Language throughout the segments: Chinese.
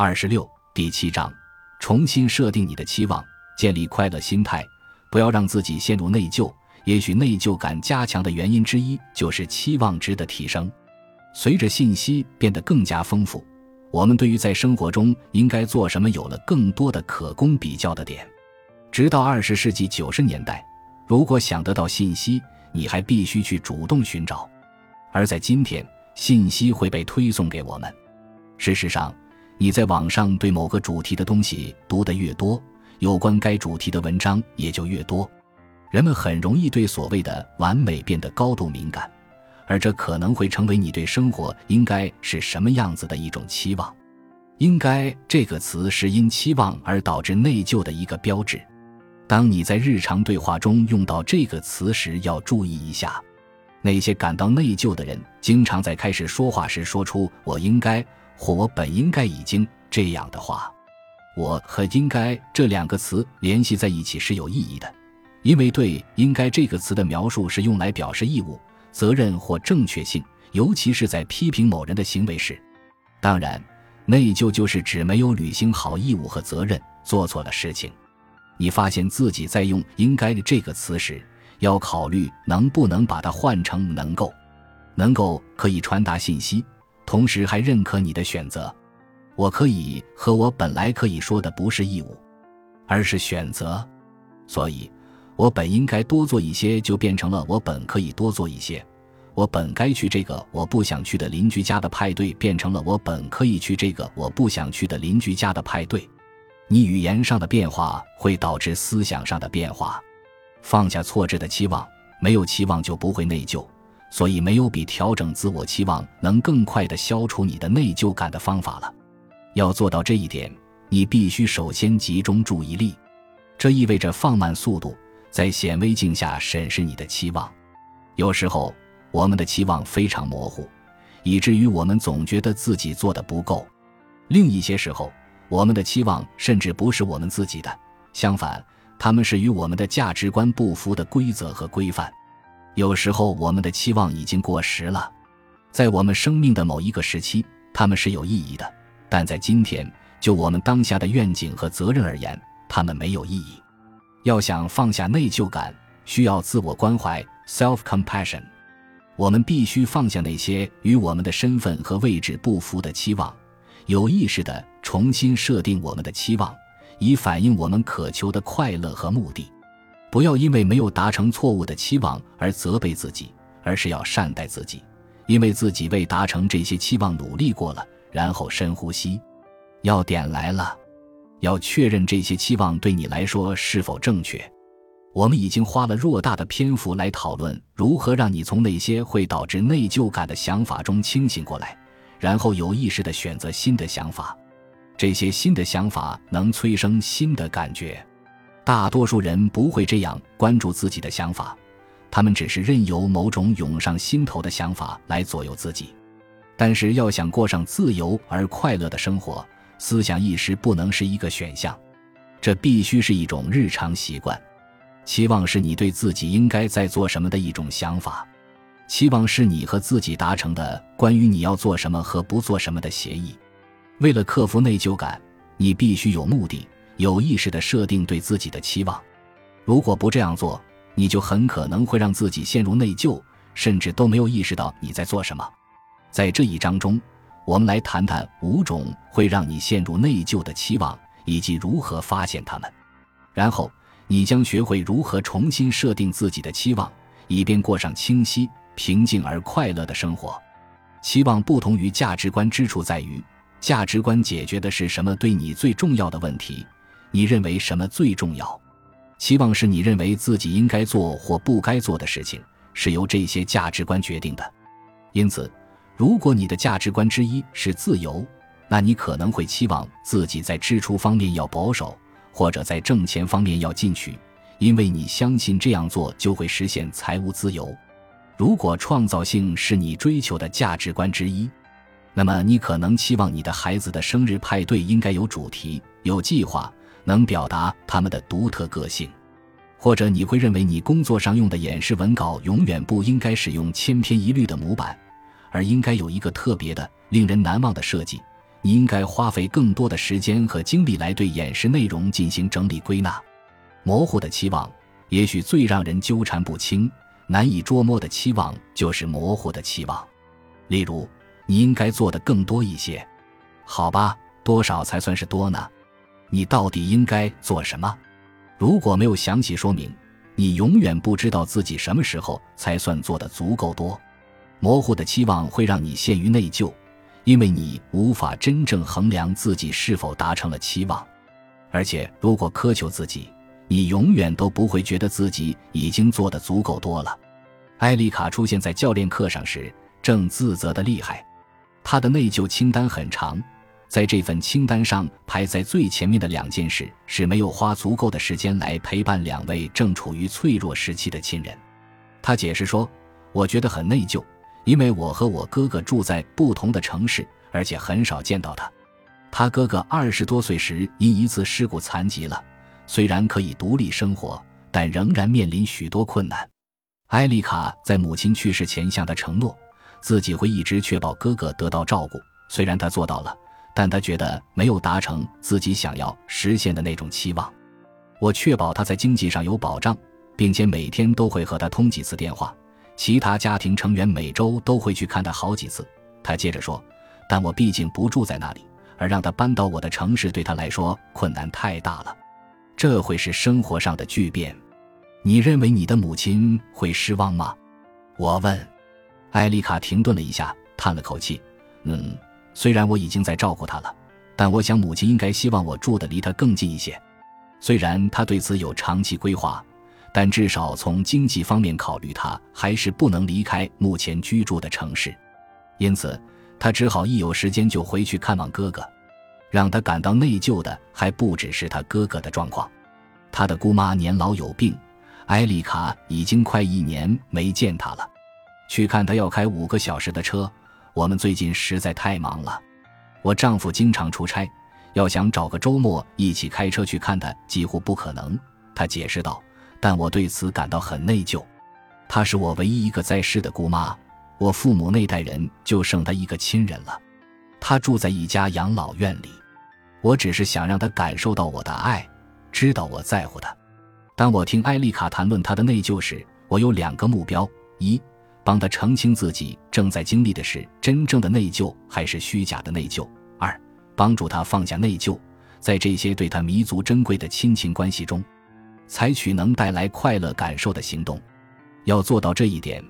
二十六第七章，重新设定你的期望，建立快乐心态，不要让自己陷入内疚。也许内疚感加强的原因之一就是期望值的提升。随着信息变得更加丰富，我们对于在生活中应该做什么有了更多的可供比较的点。直到二十世纪九十年代，如果想得到信息，你还必须去主动寻找；而在今天，信息会被推送给我们。事实上。你在网上对某个主题的东西读得越多，有关该主题的文章也就越多。人们很容易对所谓的完美变得高度敏感，而这可能会成为你对生活应该是什么样子的一种期望。应该这个词是因期望而导致内疚的一个标志。当你在日常对话中用到这个词时，要注意一下。那些感到内疚的人，经常在开始说话时说出“我应该”。或我本应该已经这样的话，我和应该这两个词联系在一起是有意义的，因为对应该这个词的描述是用来表示义务、责任或正确性，尤其是在批评某人的行为时。当然，内疚就是指没有履行好义务和责任，做错了事情。你发现自己在用应该这个词时，要考虑能不能把它换成能够，能够可以传达信息。同时还认可你的选择，我可以和我本来可以说的不是义务，而是选择，所以，我本应该多做一些，就变成了我本可以多做一些；我本该去这个我不想去的邻居家的派对，变成了我本可以去这个我不想去的邻居家的派对。你语言上的变化会导致思想上的变化，放下错置的期望，没有期望就不会内疚。所以，没有比调整自我期望能更快地消除你的内疚感的方法了。要做到这一点，你必须首先集中注意力，这意味着放慢速度，在显微镜下审视你的期望。有时候，我们的期望非常模糊，以至于我们总觉得自己做的不够；另一些时候，我们的期望甚至不是我们自己的，相反，他们是与我们的价值观不符的规则和规范。有时候，我们的期望已经过时了，在我们生命的某一个时期，他们是有意义的；但在今天，就我们当下的愿景和责任而言，他们没有意义。要想放下内疚感，需要自我关怀 （self-compassion）。我们必须放下那些与我们的身份和位置不符的期望，有意识地重新设定我们的期望，以反映我们渴求的快乐和目的。不要因为没有达成错误的期望而责备自己，而是要善待自己，因为自己为达成这些期望努力过了。然后深呼吸，要点来了，要确认这些期望对你来说是否正确。我们已经花了偌大的篇幅来讨论如何让你从那些会导致内疚感的想法中清醒过来，然后有意识地选择新的想法。这些新的想法能催生新的感觉。大多数人不会这样关注自己的想法，他们只是任由某种涌上心头的想法来左右自己。但是，要想过上自由而快乐的生活，思想意识不能是一个选项，这必须是一种日常习惯。期望是你对自己应该在做什么的一种想法，期望是你和自己达成的关于你要做什么和不做什么的协议。为了克服内疚感，你必须有目的。有意识地设定对自己的期望，如果不这样做，你就很可能会让自己陷入内疚，甚至都没有意识到你在做什么。在这一章中，我们来谈谈五种会让你陷入内疚的期望，以及如何发现它们。然后，你将学会如何重新设定自己的期望，以便过上清晰、平静而快乐的生活。期望不同于价值观之处在于，价值观解决的是什么对你最重要的问题。你认为什么最重要？期望是你认为自己应该做或不该做的事情，是由这些价值观决定的。因此，如果你的价值观之一是自由，那你可能会期望自己在支出方面要保守，或者在挣钱方面要进取，因为你相信这样做就会实现财务自由。如果创造性是你追求的价值观之一，那么你可能期望你的孩子的生日派对应该有主题、有计划。能表达他们的独特个性，或者你会认为你工作上用的演示文稿永远不应该使用千篇一律的模板，而应该有一个特别的、令人难忘的设计。你应该花费更多的时间和精力来对演示内容进行整理归纳。模糊的期望，也许最让人纠缠不清、难以捉摸的期望，就是模糊的期望。例如，你应该做的更多一些，好吧？多少才算是多呢？你到底应该做什么？如果没有详细说明，你永远不知道自己什么时候才算做的足够多。模糊的期望会让你陷于内疚，因为你无法真正衡量自己是否达成了期望。而且，如果苛求自己，你永远都不会觉得自己已经做得足够多了。艾丽卡出现在教练课上时，正自责的厉害，她的内疚清单很长。在这份清单上排在最前面的两件事是没有花足够的时间来陪伴两位正处于脆弱时期的亲人。他解释说：“我觉得很内疚，因为我和我哥哥住在不同的城市，而且很少见到他。他哥哥二十多岁时因一次事故残疾了，虽然可以独立生活，但仍然面临许多困难。”艾丽卡在母亲去世前向他承诺，自己会一直确保哥哥得到照顾。虽然他做到了。但他觉得没有达成自己想要实现的那种期望。我确保他在经济上有保障，并且每天都会和他通几次电话。其他家庭成员每周都会去看他好几次。他接着说：“但我毕竟不住在那里，而让他搬到我的城市对他来说困难太大了。这会是生活上的巨变。你认为你的母亲会失望吗？”我问。艾丽卡停顿了一下，叹了口气：“嗯。”虽然我已经在照顾他了，但我想母亲应该希望我住的离他更近一些。虽然他对此有长期规划，但至少从经济方面考虑，他还是不能离开目前居住的城市。因此，他只好一有时间就回去看望哥哥。让他感到内疚的还不只是他哥哥的状况，他的姑妈年老有病，埃丽卡已经快一年没见他了。去看他要开五个小时的车。我们最近实在太忙了，我丈夫经常出差，要想找个周末一起开车去看他几乎不可能。他解释道，但我对此感到很内疚。她是我唯一一个在世的姑妈，我父母那代人就剩她一个亲人了。她住在一家养老院里，我只是想让她感受到我的爱，知道我在乎她。当我听艾丽卡谈论她的内疚时，我有两个目标：一。帮他澄清自己正在经历的是真正的内疚还是虚假的内疚。二，帮助他放下内疚，在这些对他弥足珍贵的亲情关系中，采取能带来快乐感受的行动。要做到这一点，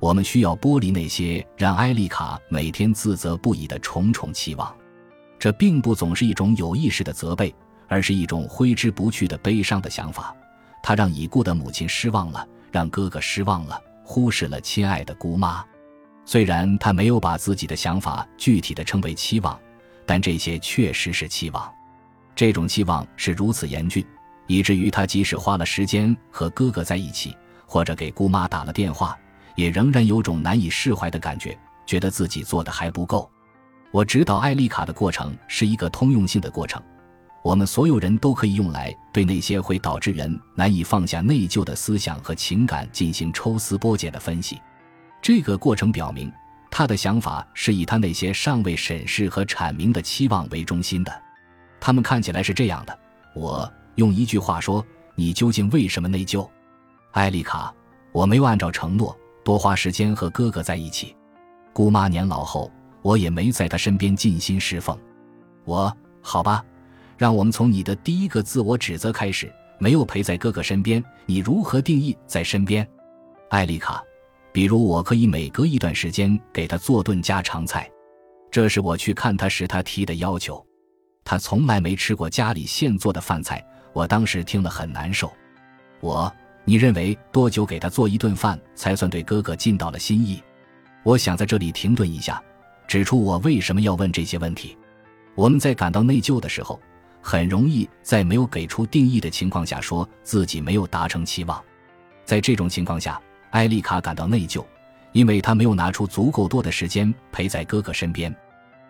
我们需要剥离那些让埃丽卡每天自责不已的重重期望。这并不总是一种有意识的责备，而是一种挥之不去的悲伤的想法。他让已故的母亲失望了，让哥哥失望了。忽视了亲爱的姑妈，虽然他没有把自己的想法具体的称为期望，但这些确实是期望。这种期望是如此严峻，以至于他即使花了时间和哥哥在一起，或者给姑妈打了电话，也仍然有种难以释怀的感觉，觉得自己做的还不够。我指导艾丽卡的过程是一个通用性的过程。我们所有人都可以用来对那些会导致人难以放下内疚的思想和情感进行抽丝剥茧的分析。这个过程表明，他的想法是以他那些尚未审视和阐明的期望为中心的。他们看起来是这样的：我用一句话说，你究竟为什么内疚？艾丽卡，我没有按照承诺多花时间和哥哥在一起。姑妈年老后，我也没在她身边尽心侍奉。我，好吧。让我们从你的第一个自我指责开始。没有陪在哥哥身边，你如何定义在身边？艾丽卡，比如我可以每隔一段时间给他做顿家常菜，这是我去看他时他提的要求。他从来没吃过家里现做的饭菜，我当时听了很难受。我，你认为多久给他做一顿饭才算对哥哥尽到了心意？我想在这里停顿一下，指出我为什么要问这些问题。我们在感到内疚的时候。很容易在没有给出定义的情况下说自己没有达成期望，在这种情况下，艾丽卡感到内疚，因为她没有拿出足够多的时间陪在哥哥身边。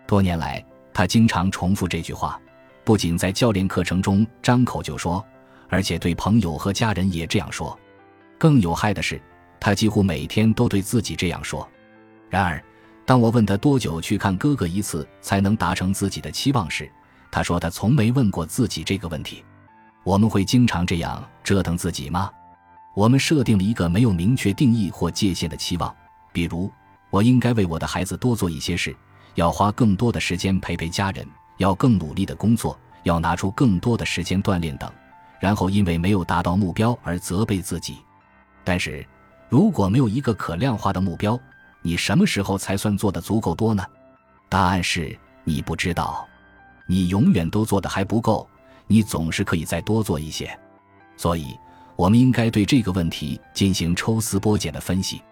多年来，她经常重复这句话，不仅在教练课程中张口就说，而且对朋友和家人也这样说。更有害的是，她几乎每天都对自己这样说。然而，当我问他多久去看哥哥一次才能达成自己的期望时，他说他从没问过自己这个问题。我们会经常这样折腾自己吗？我们设定了一个没有明确定义或界限的期望，比如我应该为我的孩子多做一些事，要花更多的时间陪陪家人，要更努力的工作，要拿出更多的时间锻炼等，然后因为没有达到目标而责备自己。但是，如果没有一个可量化的目标，你什么时候才算做的足够多呢？答案是你不知道，你永远都做的还不够，你总是可以再多做一些。所以，我们应该对这个问题进行抽丝剥茧的分析，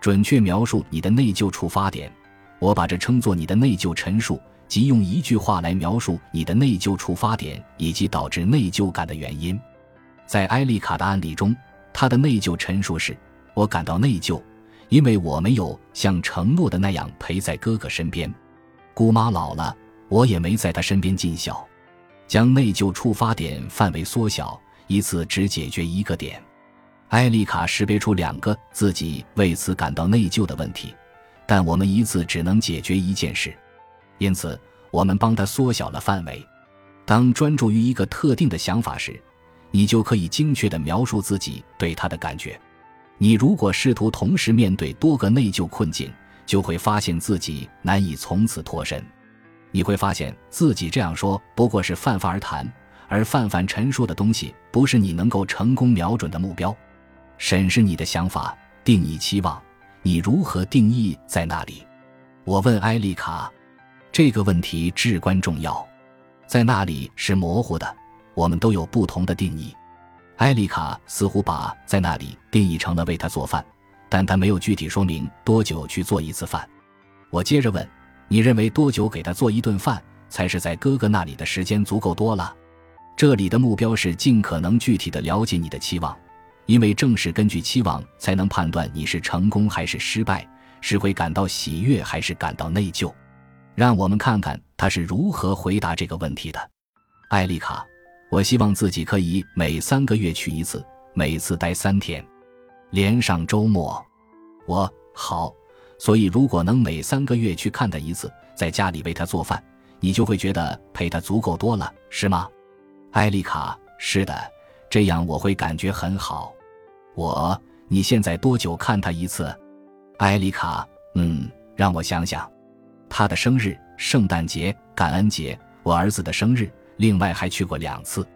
准确描述你的内疚触发点。我把这称作你的内疚陈述，即用一句话来描述你的内疚触发点以及导致内疚感的原因。在埃丽卡的案例中，她的内疚陈述是：“我感到内疚。”因为我没有像承诺的那样陪在哥哥身边，姑妈老了，我也没在他身边尽孝，将内疚触发点范围缩小，一次只解决一个点。艾丽卡识别出两个自己为此感到内疚的问题，但我们一次只能解决一件事，因此我们帮她缩小了范围。当专注于一个特定的想法时，你就可以精确地描述自己对他的感觉。你如果试图同时面对多个内疚困境，就会发现自己难以从此脱身。你会发现自己这样说不过是泛泛而谈，而泛泛陈述的东西不是你能够成功瞄准的目标。审视你的想法，定义期望，你如何定义在那里？我问艾丽卡，这个问题至关重要。在那里是模糊的，我们都有不同的定义。艾丽卡似乎把在那里定义成了为他做饭，但他没有具体说明多久去做一次饭。我接着问：“你认为多久给他做一顿饭才是在哥哥那里的时间足够多了？”这里的目标是尽可能具体的了解你的期望，因为正是根据期望才能判断你是成功还是失败，是会感到喜悦还是感到内疚。让我们看看他是如何回答这个问题的，艾丽卡。我希望自己可以每三个月去一次，每次待三天，连上周末。我好，所以如果能每三个月去看他一次，在家里为他做饭，你就会觉得陪他足够多了，是吗？艾丽卡，是的，这样我会感觉很好。我，你现在多久看他一次？艾丽卡，嗯，让我想想，他的生日、圣诞节、感恩节，我儿子的生日。另外还去过两次，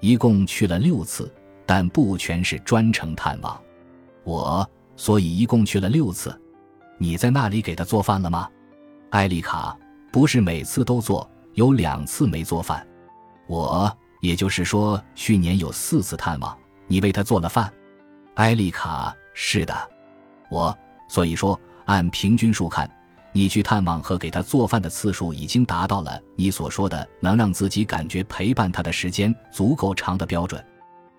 一共去了六次，但不全是专程探望。我所以一共去了六次。你在那里给他做饭了吗？艾丽卡不是每次都做，有两次没做饭。我也就是说，去年有四次探望，你为他做了饭。艾丽卡是的，我所以说按平均数看。你去探望和给他做饭的次数已经达到了你所说的能让自己感觉陪伴他的时间足够长的标准。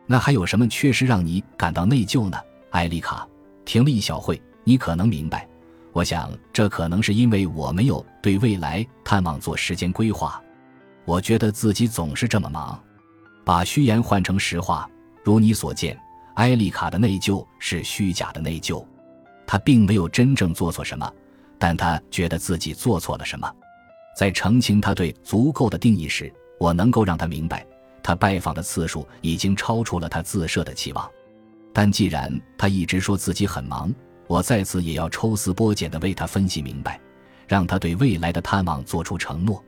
那还有什么确实让你感到内疚呢？艾丽卡停了一小会，你可能明白。我想这可能是因为我没有对未来探望做时间规划。我觉得自己总是这么忙。把虚言换成实话，如你所见，艾丽卡的内疚是虚假的内疚，她并没有真正做错什么。但她觉得自己做错了什么，在澄清他对足够的定义时，我能够让他明白，他拜访的次数已经超出了他自设的期望。但既然他一直说自己很忙，我在此也要抽丝剥茧地为他分析明白，让他对未来的探望做出承诺，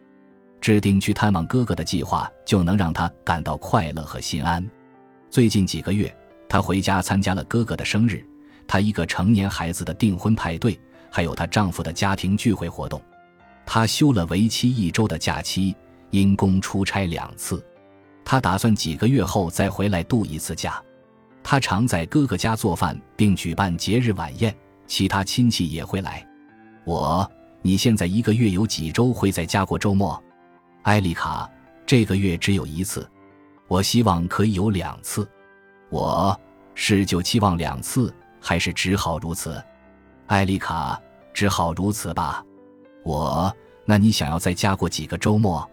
制定去探望哥哥的计划，就能让他感到快乐和心安。最近几个月，他回家参加了哥哥的生日，他一个成年孩子的订婚派对。还有她丈夫的家庭聚会活动，她休了为期一周的假期，因公出差两次。她打算几个月后再回来度一次假。他常在哥哥家做饭，并举办节日晚宴，其他亲戚也会来。我，你现在一个月有几周会在家过周末？艾丽卡，这个月只有一次。我希望可以有两次。我是就期望两次，还是只好如此？艾丽卡。只好如此吧。我，那你想要再加过几个周末？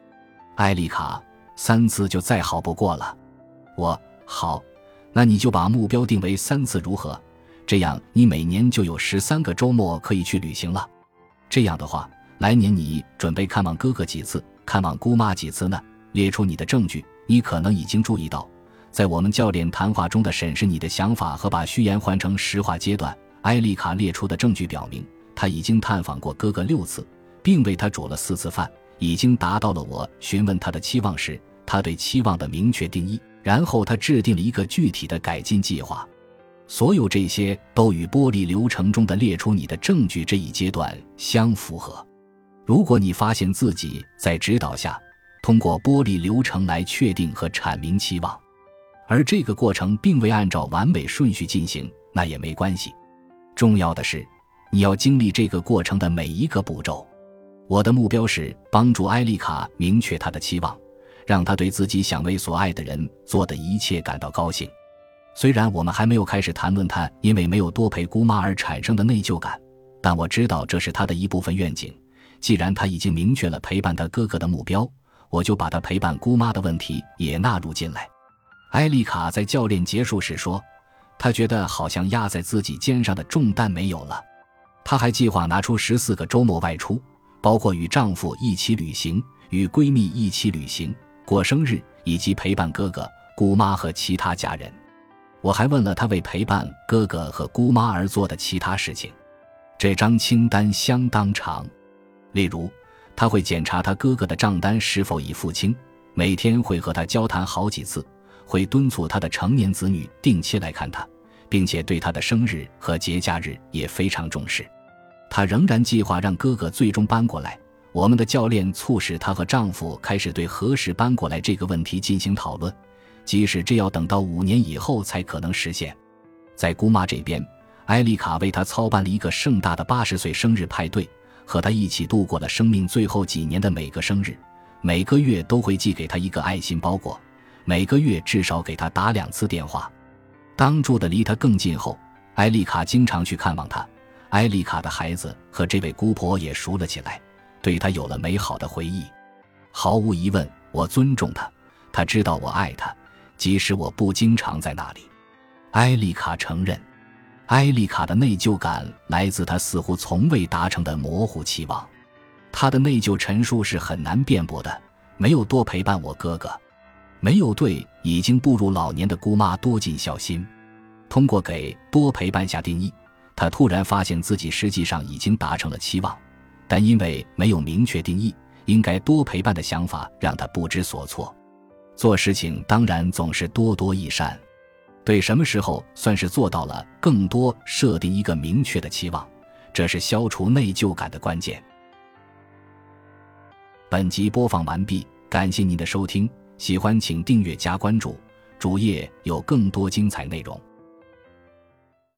艾丽卡，三次就再好不过了。我，好，那你就把目标定为三次如何？这样你每年就有十三个周末可以去旅行了。这样的话，来年你准备看望哥哥几次，看望姑妈几次呢？列出你的证据。你可能已经注意到，在我们教练谈话中的审视你的想法和把虚言换成实话阶段，埃丽卡列出的证据表明，他已经探访过哥哥六次，并为他煮了四次饭，已经达到了我询问他的期望时他对期望的明确定义。然后他制定了一个具体的改进计划。所有这些都与剥离流程中的列出你的证据这一阶段相符合。如果你发现自己在指导下通过剥离流程来确定和阐明期望，而这个过程并未按照完美顺序进行，那也没关系。重要的是，你要经历这个过程的每一个步骤。我的目标是帮助艾丽卡明确她的期望，让她对自己想为所爱的人做的一切感到高兴。虽然我们还没有开始谈论他因为没有多陪姑妈而产生的内疚感，但我知道这是他的一部分愿景。既然他已经明确了陪伴他哥哥的目标，我就把他陪伴姑妈的问题也纳入进来。埃丽卡在教练结束时说：“她觉得好像压在自己肩上的重担没有了。”她还计划拿出十四个周末外出，包括与丈夫一起旅行、与闺蜜一起旅行、过生日以及陪伴哥哥、姑妈和其他家人。我还问了他为陪伴哥哥和姑妈而做的其他事情，这张清单相当长。例如，他会检查他哥哥的账单是否已付清，每天会和他交谈好几次，会敦促他的成年子女定期来看他，并且对他的生日和节假日也非常重视。他仍然计划让哥哥最终搬过来。我们的教练促使她和丈夫开始对何时搬过来这个问题进行讨论。即使这要等到五年以后才可能实现，在姑妈这边，埃丽卡为她操办了一个盛大的八十岁生日派对，和她一起度过了生命最后几年的每个生日，每个月都会寄给她一个爱心包裹，每个月至少给她打两次电话。当住的离她更近后，埃丽卡经常去看望她。埃丽卡的孩子和这位姑婆也熟了起来，对她有了美好的回忆。毫无疑问，我尊重她，她知道我爱她。即使我不经常在那里，埃丽卡承认，埃丽卡的内疚感来自她似乎从未达成的模糊期望。她的内疚陈述是很难辩驳的：没有多陪伴我哥哥，没有对已经步入老年的姑妈多尽孝心。通过给多陪伴下定义，他突然发现自己实际上已经达成了期望，但因为没有明确定义应该多陪伴的想法，让他不知所措。做事情当然总是多多益善，对什么时候算是做到了更多？设定一个明确的期望，这是消除内疚感的关键。本集播放完毕，感谢您的收听，喜欢请订阅加关注，主页有更多精彩内容。